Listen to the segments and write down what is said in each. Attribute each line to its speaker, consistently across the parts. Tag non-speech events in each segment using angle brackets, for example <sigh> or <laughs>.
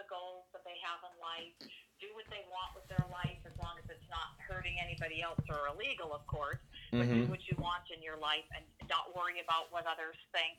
Speaker 1: the goals that they have in life, do what they want with their life as long as it's not hurting anybody else or illegal, of course. But do what you want in your life and not worry about what others think.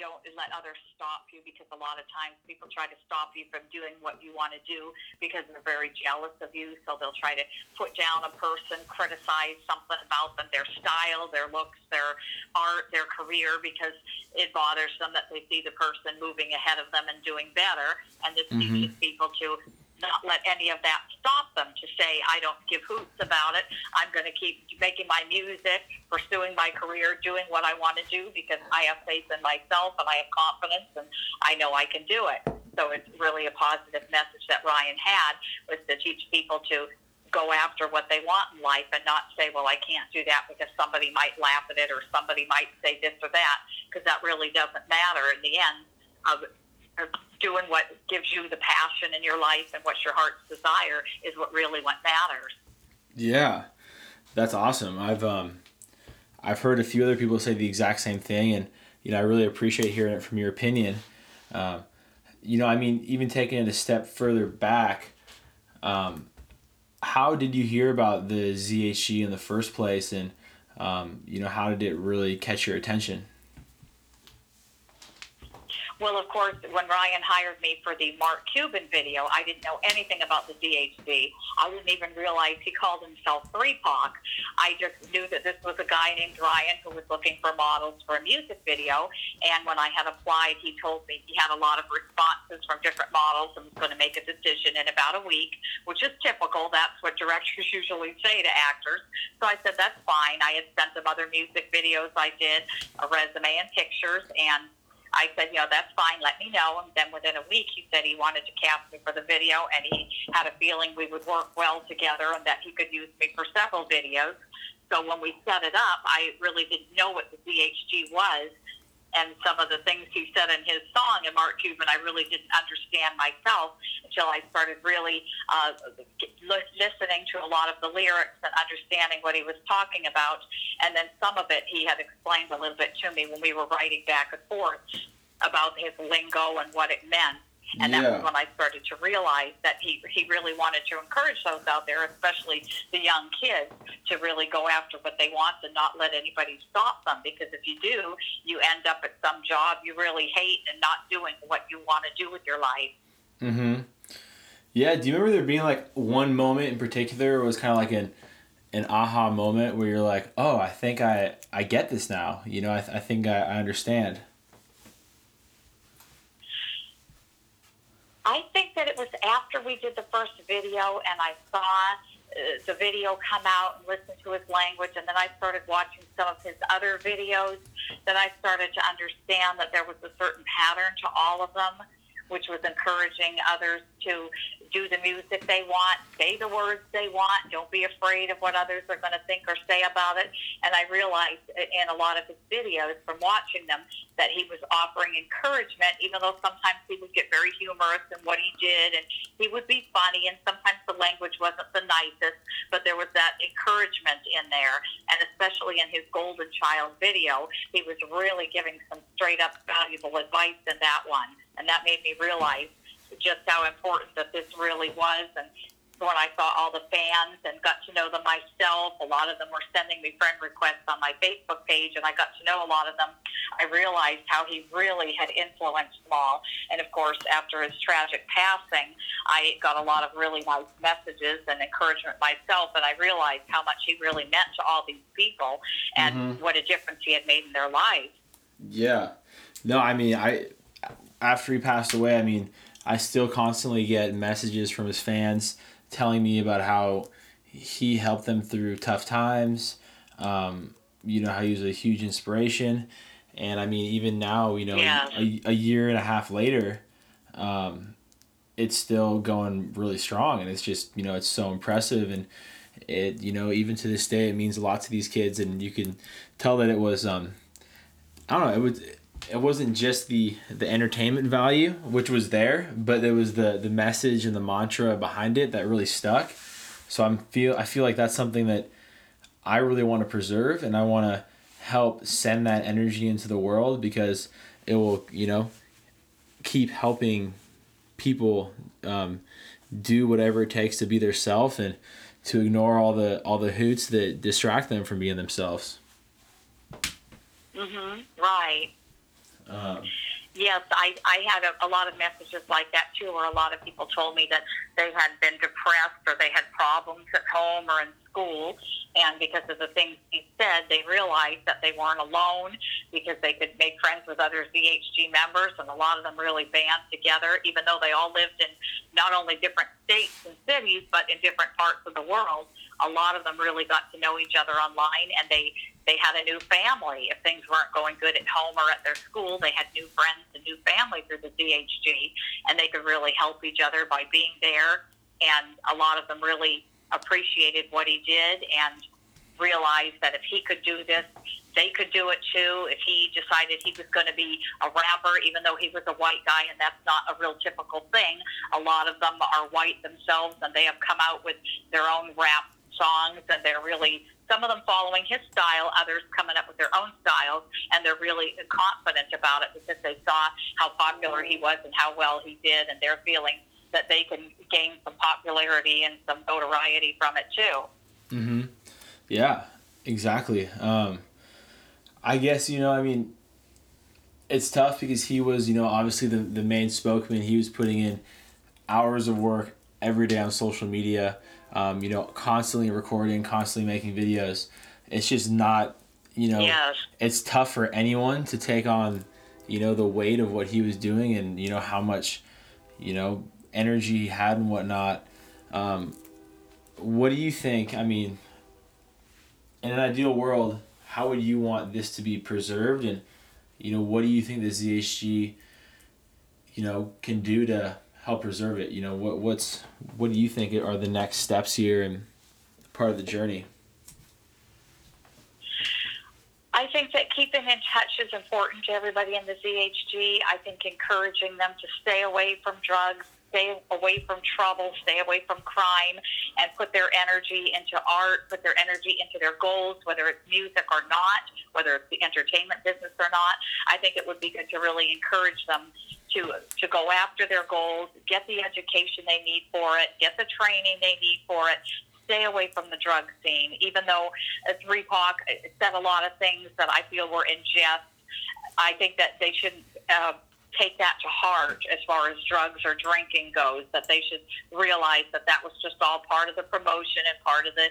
Speaker 1: Don't let others stop you because a lot of times people try to stop you from doing what you want to do because they're very jealous of you. So they'll try to put down a person, criticize something about them, their style, their looks, their art, their career, because it bothers them that they see the person moving ahead of them and doing better. And this
Speaker 2: Mhm.
Speaker 1: teaches people to not let any of that stop them to say, I don't give hoots about it. I'm going to keep making my music, pursuing my career, doing what I want to do because I have faith in myself and I have confidence and I know I can do it. So it's really a positive message that Ryan had was to teach people to go after what they want in life and not say, well, I can't do that because somebody might laugh at it or somebody might say this or that because that really doesn't matter in the end of doing what gives you the passion in your life and what your heart's desire is what really what matters.
Speaker 2: Yeah, that's awesome. I've um, I've heard a few other people say the exact same thing, and you know I really appreciate hearing it from your opinion. Um, you know, I mean, even taking it a step further back, um, how did you hear about the ZHG in the first place, and um, you know how did it really catch your attention?
Speaker 1: Well, of course, when Ryan hired me for the Mark Cuban video, I didn't know anything about the ZHG. I didn't even realize he called himself Three Pac. I just knew that this was a guy named Ryan who was looking for models for a music video. And when I had applied, he told me he had a lot of responses from different models and was going to make a decision in about a week, which is typical. That's what directors <laughs> usually say to actors. So I said, that's fine. I had sent him other music videos I did, a resume and pictures, and I said, you know, that's fine. Let me know. And then within a week, he said he wanted to cast me for the video, and he had a feeling we would work well together, and that he could use me for several videos. So when we set it up, I really didn't know what the ZHG was, and some of the things he said in his song in Mark Cuban, I really didn't understand myself until I started really uh, li- listening to a lot of the lyrics and understanding what he was talking about. And then some of it he had explained a little bit to me when we were writing back and forth about his lingo and what it meant. And that was when I started to realize that he, he really wanted to encourage those out there, especially the young kids, to really go after what they want and not let anybody stop them. Because if you do, you end up at some job you really hate and not doing what you want to do with your life.
Speaker 2: Mm-hmm. Yeah. Do you remember there being like one moment in particular was kind of like an an aha moment where you're like, oh, I think I I get this now. You know, I, th- I think I, I understand.
Speaker 1: I think that it was after we did the first video and I saw uh, the video come out and listen to his language, and then I started watching some of his other videos. That I started to understand that there was a certain pattern to all of them, which was encouraging others to do the music they want, say the words they want, don't be afraid of what others are going to think or say about it. And I realized in a lot of his videos from watching them that he was offering encouragement, even though sometimes he would get very humorous in what he did and he would be funny, and sometimes the language wasn't the nicest, but there was that encouragement in there. And especially in his Golden Child video, he was really giving some straight up valuable advice in that one. And that made me realize just how important that this really was. And when I saw all the fans and got to know them myself, a lot of them were sending me friend requests on my Facebook page, and I got to know a lot of them. I realized how he really had influenced them all. And of course, after his tragic passing, I got a lot of really nice messages and encouragement myself, and I realized how much he really meant to all these people and
Speaker 2: Mhm.
Speaker 1: what a difference he had made in their lives.
Speaker 2: Yeah. No, I mean, I after he passed away, I mean, I still constantly get messages from his fans telling me about how he helped them through tough times. Um, you know how he was a huge inspiration, and I mean, even now, you know,
Speaker 1: Yeah.
Speaker 2: a, a year and a half later, um, it's still going really strong, and it's just you know it's so impressive and. It you know even to this day it means a lot to these kids and you can tell that it was um I don't know. It was. It wasn't just the the entertainment value, which was there, but there was the the message and the mantra behind it that really stuck. So I'm feel I feel like that's something that I really want to preserve, and I want to help send that energy into the world because it will you know keep helping people um, do whatever it takes to be their self and to ignore all the all the hoots that distract them from being themselves.
Speaker 1: Mhm. Right.
Speaker 2: Um,
Speaker 1: Yes, I, I had a, a lot of messages like that too, where a lot of people told me that they had been depressed or they had problems at home or in school. And because of the things he said, they realized that they weren't alone because they could make friends with other ZHG members. And a lot of them really band together, even though they all lived in not only different states and cities, but in different parts of the world. A lot of them really got to know each other online and they they had a new family. If things weren't going good at home or at their school, they had new friends and new family through the ZHG, and they could really help each other by being there. And a lot of them really appreciated what he did and realized that if he could do this, they could do it too. If he decided he was going to be a rapper, even though he was a white guy, and that's not a real typical thing, a lot of them are white themselves, and they have come out with their own rap songs, and they're really some of them following his style, others coming up with their own styles, and they're really confident about it because they saw how popular he was and how well he did, and they're feeling that they can gain some popularity and some notoriety from it too.
Speaker 2: Mm-hmm. Yeah, exactly. Um, I guess you know, I mean, it's tough because he was, you know, obviously the the main spokesman. He was putting in hours of work every day on social media um, you know, constantly recording, constantly making videos. It's just not, you know,
Speaker 1: yes.
Speaker 2: it's tough for anyone to take on, you know, the weight of what he was doing and, you know, how much, you know, energy he had and whatnot. Um, what do you think? I mean, in an ideal world, how would you want this to be preserved? And, you know, what do you think the ZHG, you know, can do to help preserve it? You know, what what's what do you think are the next steps here and part of the journey?
Speaker 1: I think that keeping in touch is important to everybody in the ZHG. I think encouraging them to stay away from drugs, stay away from trouble, stay away from crime, and put their energy into art, put their energy into their goals, whether it's music or not, whether it's the entertainment business or not. I think it would be good to really encourage them to to go after their goals, get the education they need for it, get the training they need for it. Stay away from the drug scene. Even though uh, Three Pac said a lot of things that I feel were in jest, I think that they shouldn't uh, take that to heart as far as drugs or drinking goes. That they should realize that that was just all part of the promotion and part of the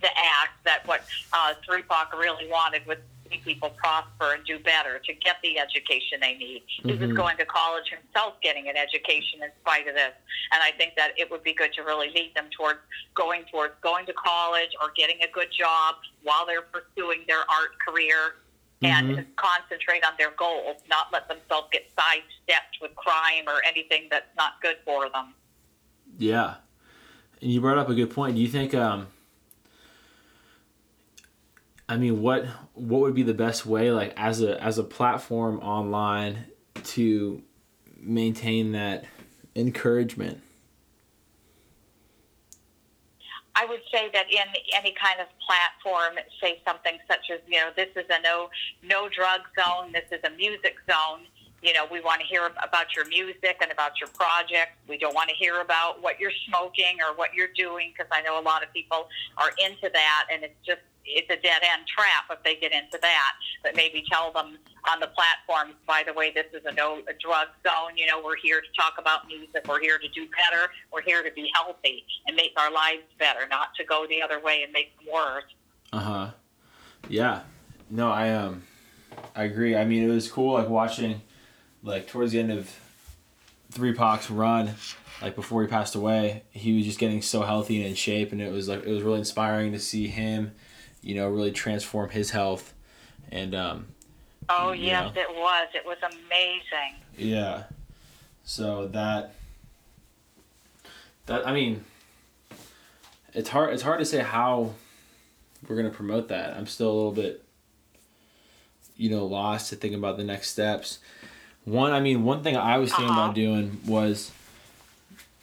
Speaker 1: the act. That what uh, Three Pac really wanted was to see people prosper and do better, to get the education they need. Mm-hmm. He was mm-hmm. going to college himself, getting an education in spite of this. And I think that it would be good to really lead them towards going towards going to college or getting a good job while they're pursuing their art career and mm-hmm. concentrate on their goals, not let themselves get sidestepped with crime or anything that's not good for them.
Speaker 2: Yeah. And you brought up a good point. Do you think um, I mean, what what would be the best way, like as a as a platform online, to maintain that encouragement?
Speaker 1: I would say that in any kind of platform, say something such as, you know, this is a no no drug zone, this is a music zone. You know, we want to hear about your music and about your projects. We don't want to hear about what you're smoking or what you're doing because I know a lot of people are into that, and it's just it's a dead end trap if they get into that. But maybe tell them on the platforms, by the way, this is a no drug zone. You know, we're here to talk about music. We're here to do better. We're here to be healthy and make our lives better, not to go the other way and make them worse.
Speaker 2: Uh huh. Yeah. No, I um, I agree. I mean, it was cool like watching, like towards the end of Three Pac's run, like before he passed away, he was just getting so healthy and in shape, and it was like it was really inspiring to see him you know, really transform his health. And um,
Speaker 1: oh yes, know. it was. It was amazing.
Speaker 2: Yeah. So that that I mean, it's hard. It's hard to say how we're gonna promote that. I'm still a little bit, you know, lost to think about the next steps. One, I mean, one thing I was thinking uh-huh. about doing was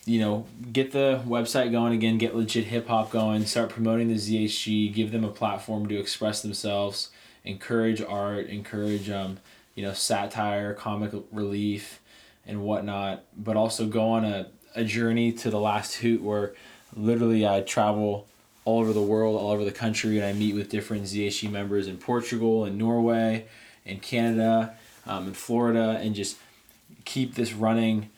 Speaker 2: you know, get the website going again, get legit hip hop going, start promoting the ZHG, give them a platform to express themselves, encourage art, encourage um, you know, satire, comic relief, and whatnot, but also go on a, a journey to the last hoot where literally I travel all over the world, all over the country, and I meet with different ZHG members in Portugal and Norway and Canada um, and Florida and just keep this running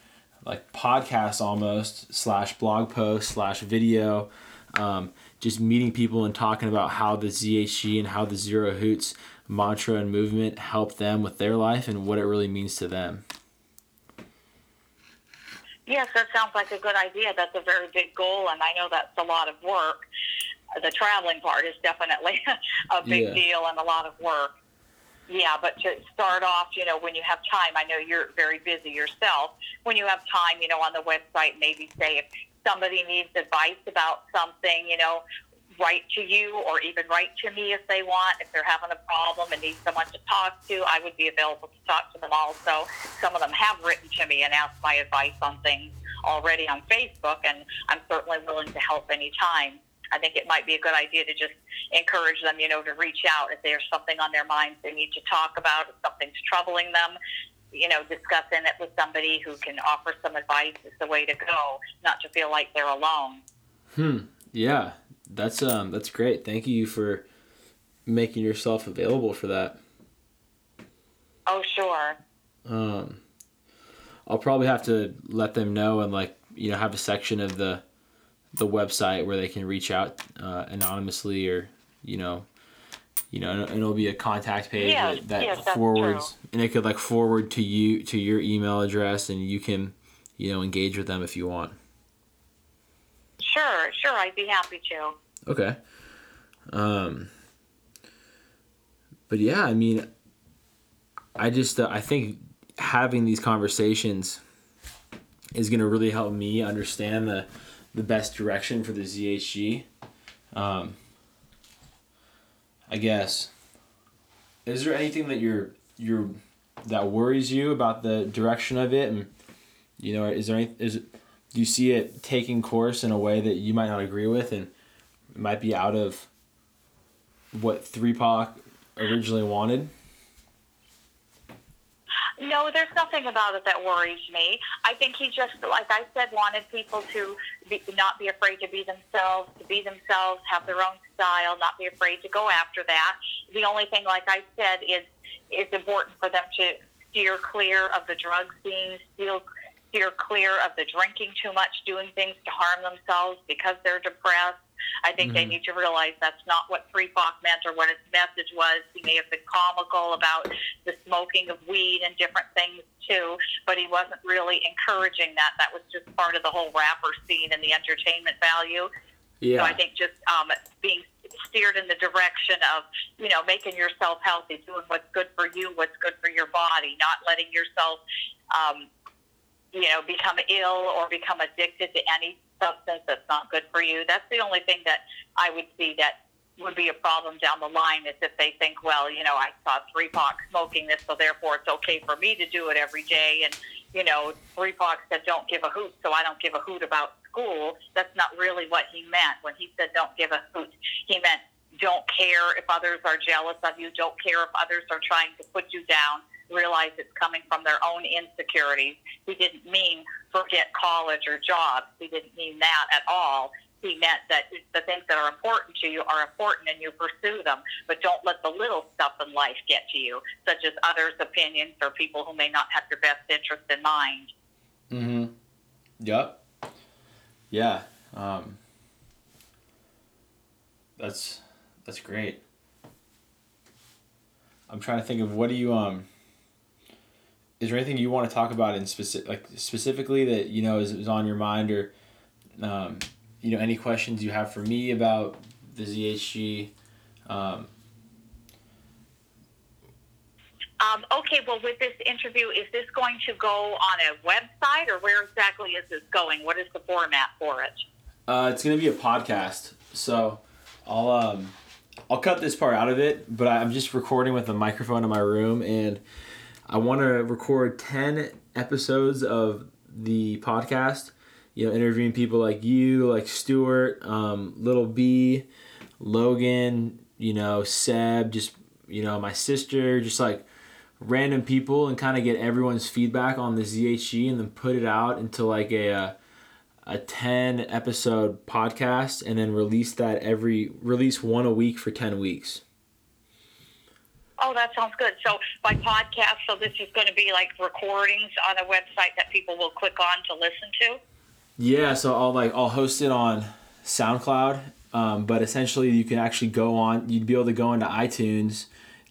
Speaker 2: like podcast almost slash blog post slash video um, just meeting people and talking about how the ZHG and how the Zero Hoots mantra and movement help them with their life and what it really means to them.
Speaker 1: Yes, that sounds like a good idea. That's a very big goal, and I know that's a lot of work. The traveling part is definitely <laughs> a big
Speaker 2: Yeah.
Speaker 1: deal and a lot of work. Yeah, but to start off, you know, when you have time, I know you're very busy yourself. When you have time, you know, on the website, maybe say if somebody needs advice about something, you know, write to you or even write to me if they want. If they're having a problem and need someone to talk to, I would be available to talk to them also. Some of them have written to me and asked my advice on things already on Facebook, and I'm certainly willing to help anytime. I think it might be a good idea to just encourage them, you know, to reach out if there's something on their minds they need to talk about, if something's troubling them. You know, discussing it with somebody who can offer some advice is the way to go, not to feel like they're alone.
Speaker 2: Hmm. Yeah, that's um that's great. Thank you for making yourself available for that.
Speaker 1: Oh, sure.
Speaker 2: Um, I'll probably have to let them know and like you know have a section of the the website where they can reach out uh, anonymously or you know you know and it'll be a contact page
Speaker 1: Yes,
Speaker 2: that, that
Speaker 1: yes,
Speaker 2: forwards and it could like forward to you to your email address and you can you know engage with them if you want
Speaker 1: Sure, sure. I'd be happy to.
Speaker 2: okay um but yeah i mean i just uh, i think having these conversations is going to really help me understand the the best direction for the ZHG. Um, I guess. Is there anything that you're you're that worries you about the direction of it, and you know, is there any is do you see it taking course in a way that you might not agree with, and might be out of what Three Pac originally wanted?
Speaker 1: No, there's nothing about it that worries me. I think he just, like I said, wanted people to be, not be afraid to be themselves, to be themselves, have their own style, not be afraid to go after that. The only thing, like I said, is it's important for them to steer clear of the drug scene, steer, steer clear of the drinking too much, doing things to harm themselves because they're depressed. I think they
Speaker 2: Mhm.
Speaker 1: need to realize that's not what Three Pac meant or what his message was. He may have been comical about the smoking of weed and different things too, but he wasn't really encouraging that. That was just part of the whole rapper scene and the entertainment value.
Speaker 2: Yeah.
Speaker 1: So I think just um, being steered in the direction of, you know, making yourself healthy, doing what's good for you, what's good for your body, not letting yourself, um, you know, become ill or become addicted to any substance that's not good for you. That's the only thing that I would see that would be a problem down the line is if they think, well, you know, I saw Three Pac smoking this, so therefore it's okay for me to do it every day. And, you know, Three Pac said, don't give a hoot, so I don't give a hoot about school. That's not really what he meant. When he said, don't give a hoot, he meant don't care if others are jealous of you, don't care if others are trying to put you down. Realize it's coming from their own insecurities. He didn't mean forget college or jobs. He didn't mean that at all. He meant that the things that are important to you are important and you pursue them, but don't let the little stuff in life get to you, such as others' opinions or people who may not have your best interest in mind.
Speaker 2: Mm-hmm. Yep. Yeah. Um, that's that's great. I'm trying to think of what do you um. Is there anything you want to talk about in specific, like specifically that you know is, is on your mind, or, um, you know, any questions you have for me about the ZHG? Um,
Speaker 1: Um, okay, well, with this interview, is this going to go on a website or where exactly is this going? What is the format for it?
Speaker 2: Uh, it's gonna be a podcast, so I'll um, I'll cut this part out of it. But I'm just recording with a microphone in my room, and I want to record ten episodes of the podcast. You know, interviewing people like you, like Stuart, um, Little B, Logan. You know, Seb, just you know, my sister, just like random people and kind of get everyone's feedback on the ZHG and then put it out into like a uh, a 10 episode podcast and then release that every release one a week for 10 weeks.
Speaker 1: Oh, that sounds good. So by podcast, so this is going to be like recordings on a website that people will click on to listen to.
Speaker 2: Yeah, so I'll like I'll host it on SoundCloud, um, but essentially you can actually go on. You'd be able to go into iTunes,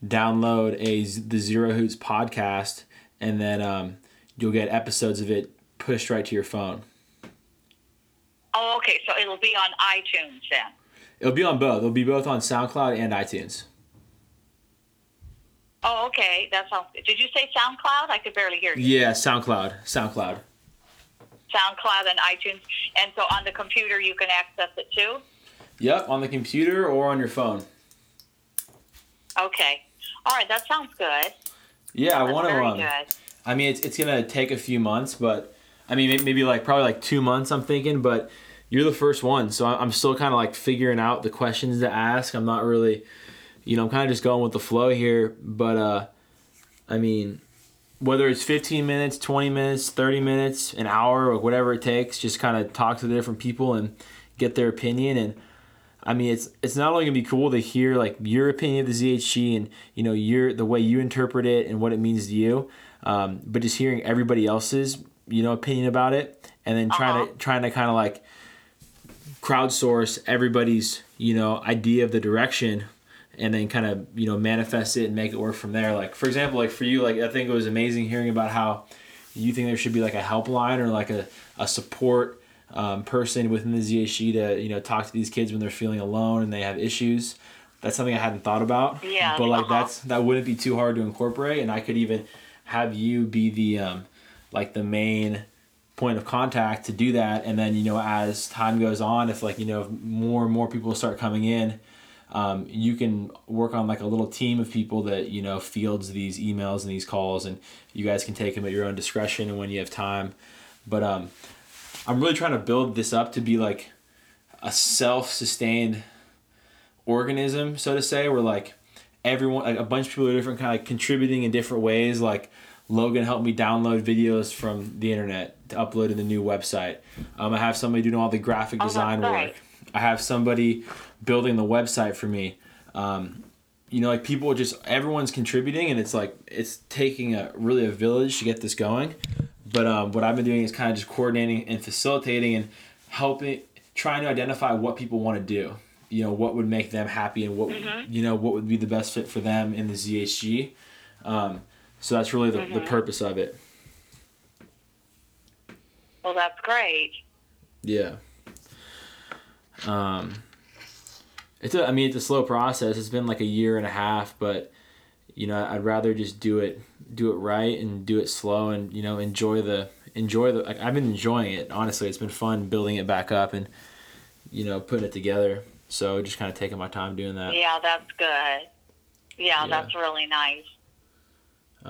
Speaker 2: download a the Zero Hoots podcast, and then um, you'll get episodes of it pushed right to your phone.
Speaker 1: Oh, okay. So it'll be on iTunes then.
Speaker 2: It'll be on both. It'll be both on SoundCloud and iTunes.
Speaker 1: Oh, okay. That sounds good. Did you say SoundCloud? I could barely hear you.
Speaker 2: Yeah, SoundCloud. SoundCloud.
Speaker 1: SoundCloud and iTunes. And so on the computer, you can access it too?
Speaker 2: Yep, on the computer or on your phone.
Speaker 1: Okay. All right, that sounds good.
Speaker 2: Yeah, I want to. Um,
Speaker 1: good.
Speaker 2: I mean, it's, it's gonna take a few months, but I mean, maybe like probably like two months. I'm thinking, but you're the first one, so I'm still kind of like figuring out the questions to ask. I'm not really, you know, I'm kind of just going with the flow here. But uh, I mean, whether it's 15 minutes, 20 minutes, 30 minutes, an hour, or whatever it takes, just kind of talk to the different people and get their opinion and. I mean, it's it's not only gonna be cool to hear like your opinion of the ZHG and you know your the way you interpret it and what it means to you, um, but just hearing everybody else's you know opinion about it and then trying
Speaker 1: Uh-huh.
Speaker 2: to trying to kind of like crowdsource everybody's you know idea of the direction and then kind of you know manifest it and make it work from there like for example like for you like i think it was amazing hearing about how you think there should be like a helpline or like a, a support um, person within the ZHG to you know talk to these kids when they're feeling alone and they have issues. That's something I hadn't thought about.
Speaker 1: Yeah,
Speaker 2: But like
Speaker 1: uh-huh.
Speaker 2: that's that wouldn't be too hard to incorporate, and I could even have you be the um, like the main point of contact to do that, and then you know as time goes on, if like you know if more and more people start coming in. Um, you can work on like a little team of people that you know fields these emails and these calls, and you guys can take them at your own discretion and when you have time. But um, I'm really trying to build this up to be like a self-sustained organism, so to say, where like everyone, like a bunch of people are different, kind of contributing in different ways. Like Logan helped me download videos from the internet to upload to the new website. Um, I have somebody doing all the graphic
Speaker 1: Oh,
Speaker 2: design
Speaker 1: great.
Speaker 2: work. I have somebody building the website for me. Um, you know, like people just everyone's contributing, and it's like it's taking a really a village to get this going. But um, what I've been doing is kind of just coordinating and facilitating and helping, trying to identify what people want to do. You know, what would make them happy and what you know what would be the best fit for them in the ZHG. Um, so that's really the, the purpose of it.
Speaker 1: Well, that's great.
Speaker 2: Yeah. Um, it's a, I mean, it's a slow process. It's been like a year and a half, but you know, I'd rather just do it, do it right, and do it slow, and you know, enjoy the, enjoy the. I've been enjoying it. Honestly, it's been fun building it back up and, you know, putting it together. So just kind of taking my time doing that.
Speaker 1: Yeah, that's good. Yeah,
Speaker 2: Yeah.
Speaker 1: that's really nice.